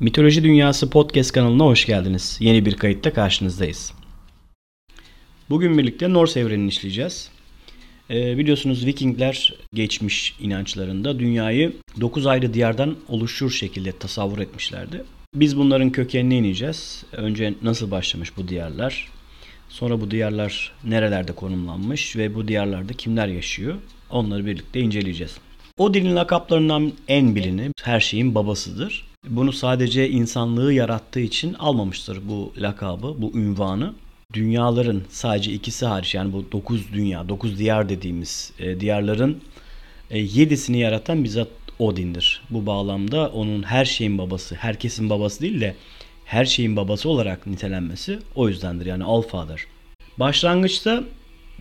Mitoloji Dünyası Podcast kanalına hoş geldiniz. Yeni bir kayıtta karşınızdayız. Bugün birlikte Norse evrenini işleyeceğiz. Ee, biliyorsunuz Vikingler geçmiş inançlarında dünyayı 9 ayrı diyardan oluşur şekilde tasavvur etmişlerdi. Biz bunların kökenine ineceğiz. Önce nasıl başlamış bu diyarlar? Sonra bu diyarlar nerelerde konumlanmış ve bu diyarlarda kimler yaşıyor? Onları birlikte inceleyeceğiz. Odin'in lakaplarından en bilini her şeyin babasıdır. Bunu sadece insanlığı yarattığı için almamıştır bu lakabı, bu ünvanı. Dünyaların sadece ikisi hariç yani bu dokuz dünya, dokuz diyar dediğimiz e, diyarların e, yedisini yaratan bizzat Odin'dir. Bu bağlamda onun her şeyin babası, herkesin babası değil de her şeyin babası olarak nitelenmesi o yüzdendir yani Alfa'dır. Başlangıçta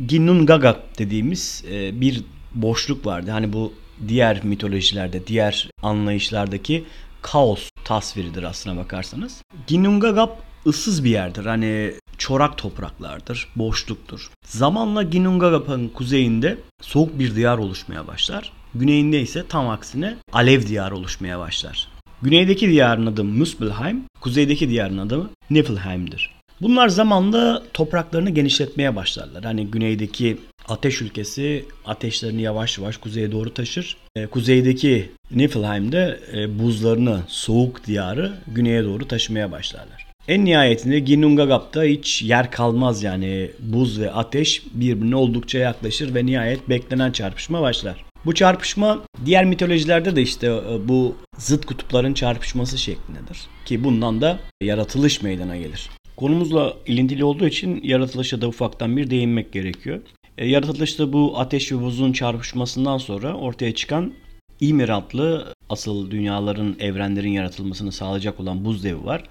Ginnungagap dediğimiz e, bir boşluk vardı. Hani bu diğer mitolojilerde, diğer anlayışlardaki kaos tasviridir aslına bakarsanız. Ginnungagap ıssız bir yerdir. Hani çorak topraklardır, boşluktur. Zamanla Ginnungagap'ın kuzeyinde soğuk bir diyar oluşmaya başlar. Güneyinde ise tam aksine alev diyarı oluşmaya başlar. Güneydeki diyarın adı Muspelheim, kuzeydeki diyarın adı Niflheim'dir. Bunlar zamanla topraklarını genişletmeye başlarlar. Hani güneydeki ateş ülkesi ateşlerini yavaş yavaş kuzeye doğru taşır. E, kuzeydeki Niflheim'de e, buzlarını, soğuk diyarı güneye doğru taşımaya başlarlar. En nihayetinde Ginnungagap'ta hiç yer kalmaz yani buz ve ateş birbirine oldukça yaklaşır ve nihayet beklenen çarpışma başlar. Bu çarpışma diğer mitolojilerde de işte e, bu zıt kutupların çarpışması şeklindedir. Ki bundan da yaratılış meydana gelir. Konumuzla ilintili olduğu için yaratılışa da ufaktan bir değinmek gerekiyor. E, yaratılışta bu ateş ve buzun çarpışmasından sonra ortaya çıkan Ymir adlı asıl dünyaların, evrenlerin yaratılmasını sağlayacak olan buz devi var.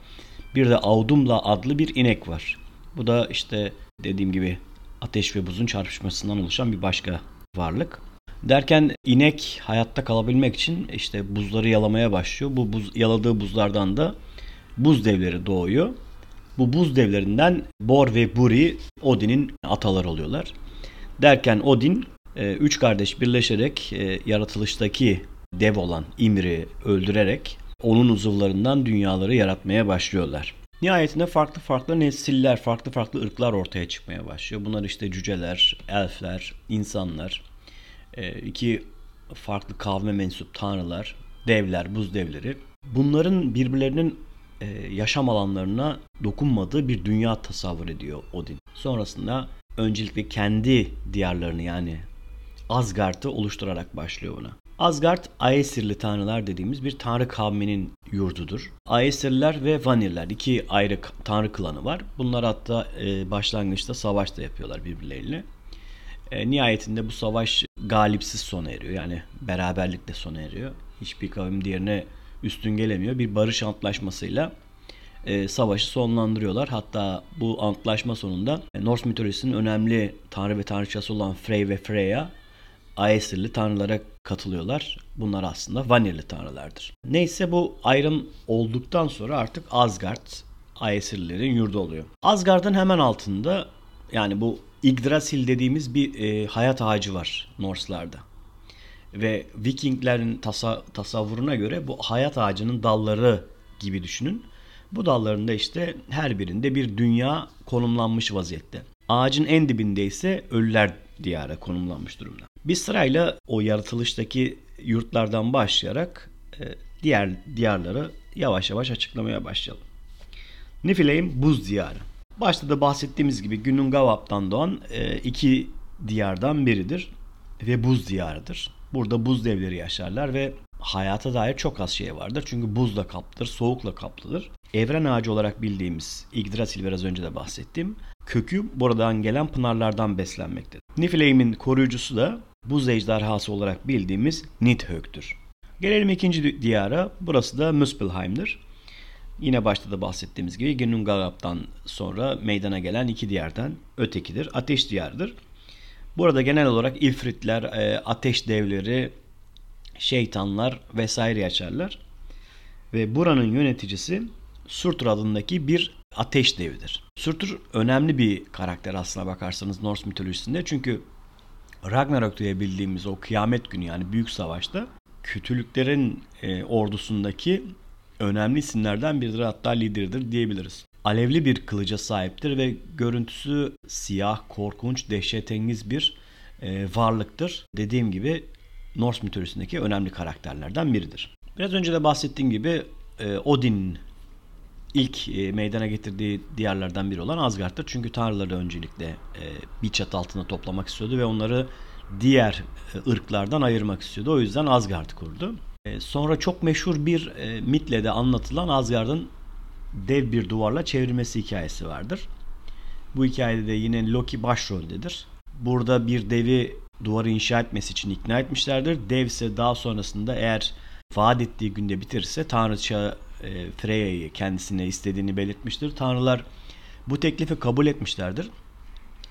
Bir de Audumla adlı bir inek var. Bu da işte dediğim gibi ateş ve buzun çarpışmasından oluşan bir başka varlık. Derken inek hayatta kalabilmek için işte buzları yalamaya başlıyor. Bu buz, yaladığı buzlardan da buz devleri doğuyor. Bu buz devlerinden Bor ve Buri Odin'in ataları oluyorlar. Derken Odin e, üç kardeş birleşerek e, yaratılıştaki dev olan Ymr'i öldürerek onun uzuvlarından dünyaları yaratmaya başlıyorlar. Nihayetinde farklı farklı nesiller, farklı farklı ırklar ortaya çıkmaya başlıyor. Bunlar işte cüceler, elfler, insanlar, e, iki farklı kavme mensup tanrılar, devler, buz devleri. Bunların birbirlerinin yaşam alanlarına dokunmadığı bir dünya tasavvur ediyor Odin. Sonrasında öncelikle kendi diyarlarını yani Asgard'ı oluşturarak başlıyor buna. Asgard, Aesirli tanrılar dediğimiz bir tanrı kavminin yurdudur. Aesirler ve Vanirler iki ayrı tanrı klanı var. Bunlar hatta e, başlangıçta savaş da yapıyorlar birbirleriyle. E, nihayetinde bu savaş galipsiz sona eriyor. Yani beraberlikle sona eriyor. Hiçbir kavim diğerine üstün gelemiyor. Bir barış antlaşmasıyla e, savaşı sonlandırıyorlar. Hatta bu antlaşma sonunda e, Norse mitolojisinin önemli tanrı ve tanrıçası olan Frey ve Freya Aesirli tanrılara katılıyorlar. Bunlar aslında Vanirli tanrılardır. Neyse bu ayrım olduktan sonra artık Asgard Aesirlilerin yurdu oluyor. Asgard'ın hemen altında yani bu Yggdrasil dediğimiz bir e, hayat ağacı var Norse'larda. Ve Vikinglerin tasa, tasavvuruna göre bu hayat ağacının dalları gibi düşünün. Bu dallarında işte her birinde bir dünya konumlanmış vaziyette. Ağacın en dibinde ise ölüler diyarı konumlanmış durumda. Biz sırayla o yaratılıştaki yurtlardan başlayarak e, diğer diyarları yavaş yavaş açıklamaya başlayalım. Niflheim buz diyarı. Başta da bahsettiğimiz gibi Günungavap'tan doğan e, iki diyardan biridir ve buz diyarıdır. Burada buz devleri yaşarlar ve hayata dair çok az şey vardır. Çünkü buzla kaplıdır, soğukla kaplıdır. Evren ağacı olarak bildiğimiz Yggdrasil biraz önce de bahsettim. Kökü buradan gelen pınarlardan beslenmektedir. Niflheim'in koruyucusu da buz ejderhası olarak bildiğimiz Nidhögg'tür. Gelelim ikinci diyara. Burası da Muspelheim'dir. Yine başta da bahsettiğimiz gibi Ginnungagap'tan sonra meydana gelen iki diyardan ötekidir. Ateş diyarıdır. Burada genel olarak ifritler, e, ateş devleri, şeytanlar vesaire yaşarlar. Ve buranın yöneticisi Surtur adındaki bir ateş devidir. Surtur önemli bir karakter aslına bakarsanız Norse mitolojisinde. Çünkü Ragnarok diye bildiğimiz o kıyamet günü yani büyük savaşta kötülüklerin e, ordusundaki önemli isimlerden biridir hatta lideridir diyebiliriz. Alevli bir kılıca sahiptir ve görüntüsü siyah, korkunç, dehşetengiz bir e, varlıktır. Dediğim gibi Norse mitolojisindeki önemli karakterlerden biridir. Biraz önce de bahsettiğim gibi e, Odin ilk e, meydana getirdiği diyarlardan biri olan Asgard'tır. Çünkü tanrıları öncelikle e, bir çatı altında toplamak istiyordu ve onları diğer ırklardan ayırmak istiyordu. O yüzden Asgard'ı kurdu. Sonra çok meşhur bir mitle de anlatılan Asgard'ın dev bir duvarla çevrilmesi hikayesi vardır. Bu hikayede de yine Loki başroldedir. Burada bir devi duvarı inşa etmesi için ikna etmişlerdir. Dev ise daha sonrasında eğer vaat ettiği günde bitirirse tanrıça e, Freya'yı kendisine istediğini belirtmiştir. Tanrılar bu teklifi kabul etmişlerdir.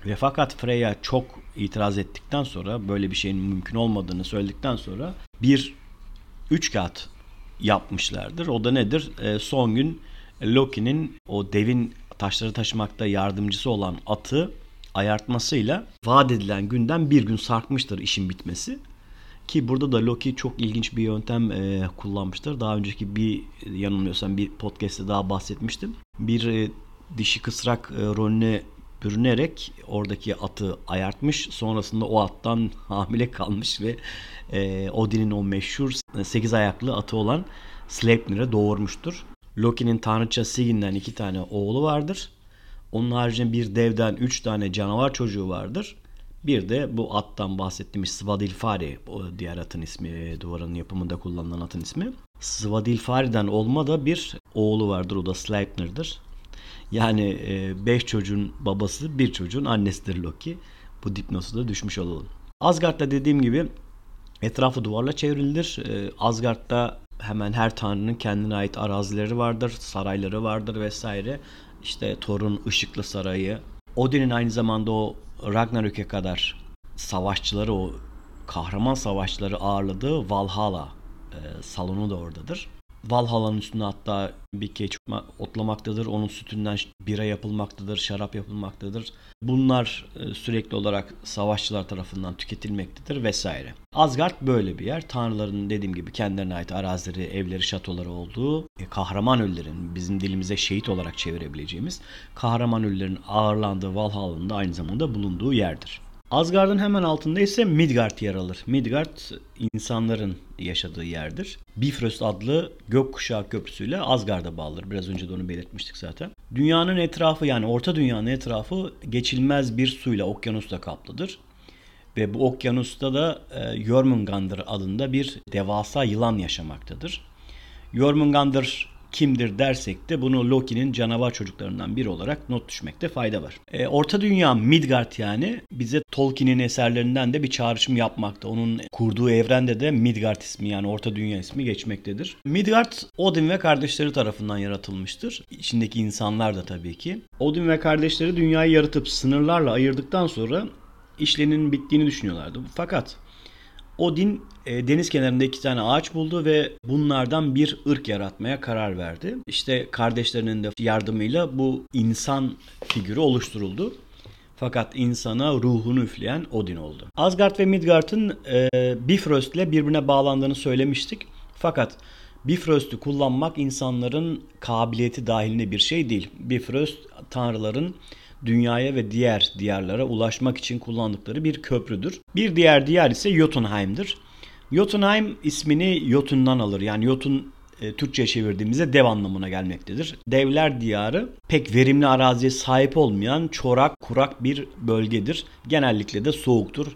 Ve fakat Freya çok itiraz ettikten sonra böyle bir şeyin mümkün olmadığını söyledikten sonra bir üç kat yapmışlardır. O da nedir? E, son gün Loki'nin o devin taşları taşımakta yardımcısı olan atı ayartmasıyla vaat edilen günden bir gün sarkmıştır işin bitmesi. Ki burada da Loki çok ilginç bir yöntem e, kullanmıştır. Daha önceki bir yanılmıyorsam bir podcast'te daha bahsetmiştim. Bir e, dişi kısrak e, rolüne bürünerek oradaki atı ayartmış. Sonrasında o attan hamile kalmış ve e, Odin'in o meşhur 8 ayaklı atı olan Sleipnir'e doğurmuştur. Loki'nin tanrıça Sigin'den iki tane oğlu vardır. Onun haricinde bir devden üç tane canavar çocuğu vardır. Bir de bu attan bahsettiğimiz Svadilfari, o diğer atın ismi, duvarın yapımında kullanılan atın ismi. Svadilfari'den olma da bir oğlu vardır, o da Sleipnir'dir. Yani e, beş çocuğun babası, bir çocuğun annesidir Loki. Bu dipnosu da düşmüş olalım. Asgard'da dediğim gibi etrafı duvarla çevrilidir. E, Asgard'da hemen her tanrının kendine ait arazileri vardır, sarayları vardır vesaire. İşte Thor'un ışıklı sarayı. Odin'in aynı zamanda o Ragnarök'e kadar savaşçıları o kahraman savaşçıları ağırladığı Valhalla e, salonu da oradadır. Valhalla'nın üstünde hatta bir keç otlamaktadır. Onun sütünden bira yapılmaktadır, şarap yapılmaktadır. Bunlar e, sürekli olarak savaşçılar tarafından tüketilmektedir vesaire. Asgard böyle bir yer. Tanrıların dediğim gibi kendilerine ait arazileri, evleri, şatoları olduğu e, kahraman ölülerin bizim dilimize şehit olarak çevirebileceğimiz kahraman ölülerin ağırlandığı Valhalla'nın da aynı zamanda bulunduğu yerdir. Asgard'ın hemen altında ise Midgard yer alır. Midgard insanların yaşadığı yerdir. Bifrost adlı gökkuşağı köprüsüyle Asgard'a bağlıdır. Biraz önce de onu belirtmiştik zaten. Dünyanın etrafı yani Orta Dünyanın etrafı geçilmez bir suyla, okyanusla kaplıdır. Ve bu okyanusta da e, Jormungandr adında bir devasa yılan yaşamaktadır. Jormungandr kimdir dersek de bunu Loki'nin canavar çocuklarından biri olarak not düşmekte fayda var. E, Orta Dünya Midgard yani bize Tolkien'in eserlerinden de bir çağrışım yapmakta. Onun kurduğu evrende de Midgard ismi yani Orta Dünya ismi geçmektedir. Midgard Odin ve kardeşleri tarafından yaratılmıştır. İçindeki insanlar da tabii ki. Odin ve kardeşleri dünyayı yaratıp sınırlarla ayırdıktan sonra işlerinin bittiğini düşünüyorlardı. Fakat Odin e, deniz kenarında iki tane ağaç buldu ve bunlardan bir ırk yaratmaya karar verdi. İşte kardeşlerinin de yardımıyla bu insan figürü oluşturuldu. Fakat insana ruhunu üfleyen Odin oldu. Asgard ve Midgard'ın e, Bifrost ile birbirine bağlandığını söylemiştik. Fakat Bifrost'u kullanmak insanların kabiliyeti dahilinde bir şey değil. Bifrost tanrıların dünyaya ve diğer diyarlara ulaşmak için kullandıkları bir köprüdür. Bir diğer diyar ise Jotunheim'dir. Jotunheim ismini Jotun'dan alır. Yani Jotun e, Türkçe çevirdiğimizde dev anlamına gelmektedir. Devler diyarı pek verimli araziye sahip olmayan çorak, kurak bir bölgedir. Genellikle de soğuktur.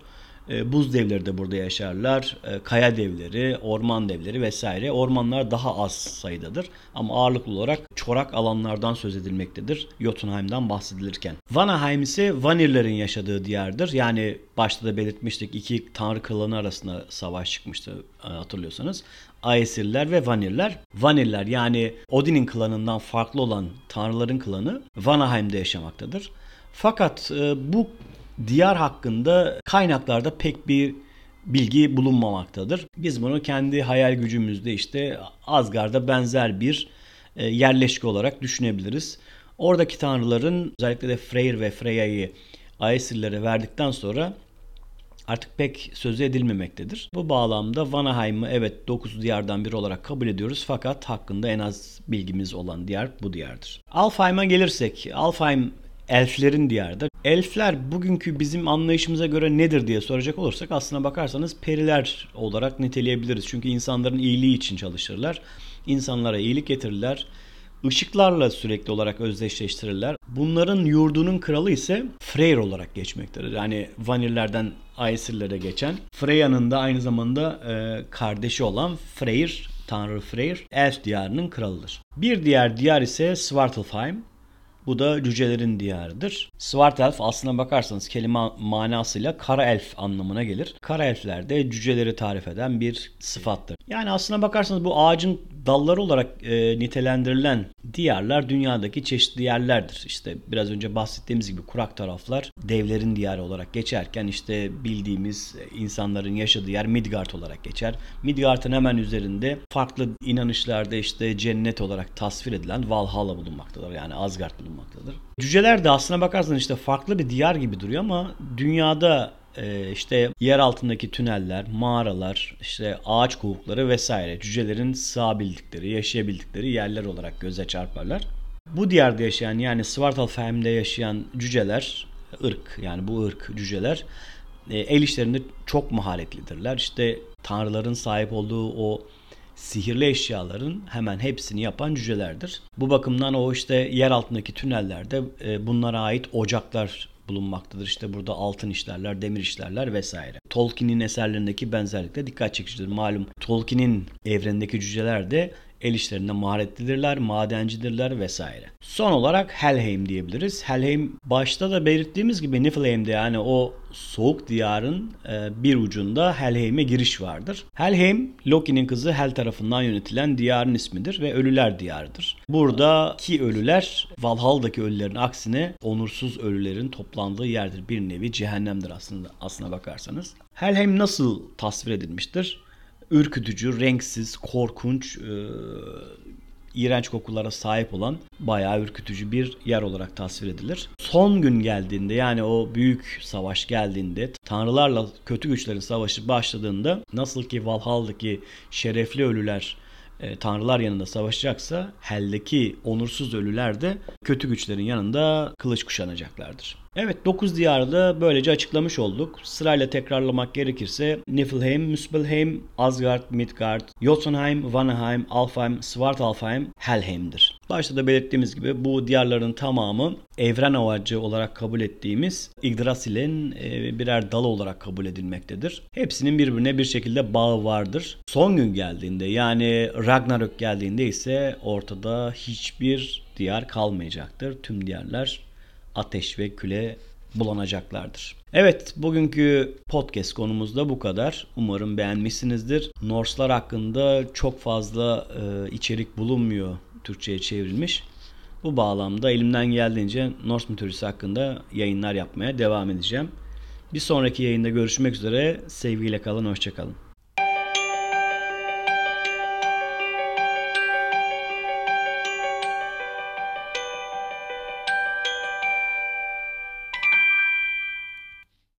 E, buz devleri de burada yaşarlar. E, kaya devleri, orman devleri vesaire. Ormanlar daha az sayıdadır. Ama ağırlıklı olarak çorak alanlardan söz edilmektedir. Jotunheim'den bahsedilirken. Vanaheim ise Vanirlerin yaşadığı diyardır. Yani başta da belirtmiştik iki tanrı klanı arasında savaş çıkmıştı e, hatırlıyorsanız. Aesirler ve Vanirler. Vanirler yani Odin'in klanından farklı olan tanrıların klanı Vanaheim'de yaşamaktadır. Fakat bu diyar hakkında kaynaklarda pek bir bilgi bulunmamaktadır. Biz bunu kendi hayal gücümüzde işte Asgard'a benzer bir e, yerleşke olarak düşünebiliriz. Oradaki tanrıların özellikle de Freyr ve Freya'yı Aesirlere verdikten sonra artık pek sözü edilmemektedir. Bu bağlamda Vanaheim'ı evet 9 diyardan biri olarak kabul ediyoruz fakat hakkında en az bilgimiz olan diyar bu diyardır. Alfheim'a gelirsek, Alfheim elflerin diyarıdır. Elfler bugünkü bizim anlayışımıza göre nedir diye soracak olursak aslına bakarsanız periler olarak niteleyebiliriz. Çünkü insanların iyiliği için çalışırlar. İnsanlara iyilik getirirler ışıklarla sürekli olarak özdeşleştirirler. Bunların yurdunun kralı ise Freyr olarak geçmektedir. Yani Vanillerden Aesir'lere geçen. Freya'nın da aynı zamanda e, kardeşi olan Freyr, Tanrı Freyr, Elf diyarının kralıdır. Bir diğer diyar ise Svartalfheim. Bu da cücelerin diyarıdır. Svartalf aslına bakarsanız kelime manasıyla kara elf anlamına gelir. Kara elfler de cüceleri tarif eden bir sıfattır. Yani aslına bakarsanız bu ağacın dalları olarak e, nitelendirilen diyarlar dünyadaki çeşitli yerlerdir. İşte biraz önce bahsettiğimiz gibi kurak taraflar devlerin diyarı olarak geçerken işte bildiğimiz insanların yaşadığı yer Midgard olarak geçer. Midgard'ın hemen üzerinde farklı inanışlarda işte cennet olarak tasvir edilen Valhalla bulunmaktadır. Yani Asgard bulunmaktadır. Cüceler de aslına bakarsanız işte farklı bir diyar gibi duruyor ama dünyada e, işte yer altındaki tüneller, mağaralar, işte ağaç kovukları vesaire cücelerin sığabildikleri, yaşayabildikleri yerler olarak göze çarparlar. Bu diyarda yaşayan yani Svartalfheim'de yaşayan cüceler, ırk yani bu ırk cüceler e, el işlerinde çok maharetlidirler. İşte tanrıların sahip olduğu o sihirli eşyaların hemen hepsini yapan cücelerdir. Bu bakımdan o işte yer altındaki tünellerde e, bunlara ait ocaklar bulunmaktadır. İşte burada altın işlerler, demir işlerler vesaire. Tolkien'in eserlerindeki benzerlikle dikkat çekicidir. Malum Tolkien'in evrendeki cüceler de el işlerinde maharetlidirler, madencidirler vesaire. Son olarak Helheim diyebiliriz. Helheim başta da belirttiğimiz gibi Niflheim'de yani o soğuk diyarın e, bir ucunda Helheim'e giriş vardır. Helheim, Loki'nin kızı Hel tarafından yönetilen diyarın ismidir ve ölüler diyarıdır. Buradaki ölüler Valhalla'daki ölülerin aksine onursuz ölülerin toplandığı yerdir. Bir nevi cehennemdir aslında aslına bakarsanız. Helheim nasıl tasvir edilmiştir? Ürkütücü, renksiz, korkunç, e, iğrenç kokulara sahip olan bayağı ürkütücü bir yer olarak tasvir edilir. Son gün geldiğinde yani o büyük savaş geldiğinde tanrılarla kötü güçlerin savaşı başladığında nasıl ki Valhalla'daki şerefli ölüler e, tanrılar yanında savaşacaksa Hel'deki onursuz ölüler de kötü güçlerin yanında kılıç kuşanacaklardır. Evet 9 diyarı da böylece açıklamış olduk. Sırayla tekrarlamak gerekirse Niflheim, Muspelheim, Asgard, Midgard, Jotunheim, Vanaheim, Alfheim, Svartalfheim, Helheim'dir. Başta da belirttiğimiz gibi bu diyarların tamamı evren avacı olarak kabul ettiğimiz Yggdrasil'in e, birer dalı olarak kabul edilmektedir. Hepsinin birbirine bir şekilde bağı vardır. Son gün geldiğinde yani Ragnarök geldiğinde ise ortada hiçbir diyar kalmayacaktır. Tüm diyarlar ateş ve küle bulanacaklardır. Evet bugünkü podcast konumuz da bu kadar. Umarım beğenmişsinizdir. Norse'lar hakkında çok fazla e, içerik bulunmuyor Türkçe'ye çevrilmiş. Bu bağlamda elimden geldiğince Norse mitolojisi hakkında yayınlar yapmaya devam edeceğim. Bir sonraki yayında görüşmek üzere. Sevgiyle kalın, hoşçakalın.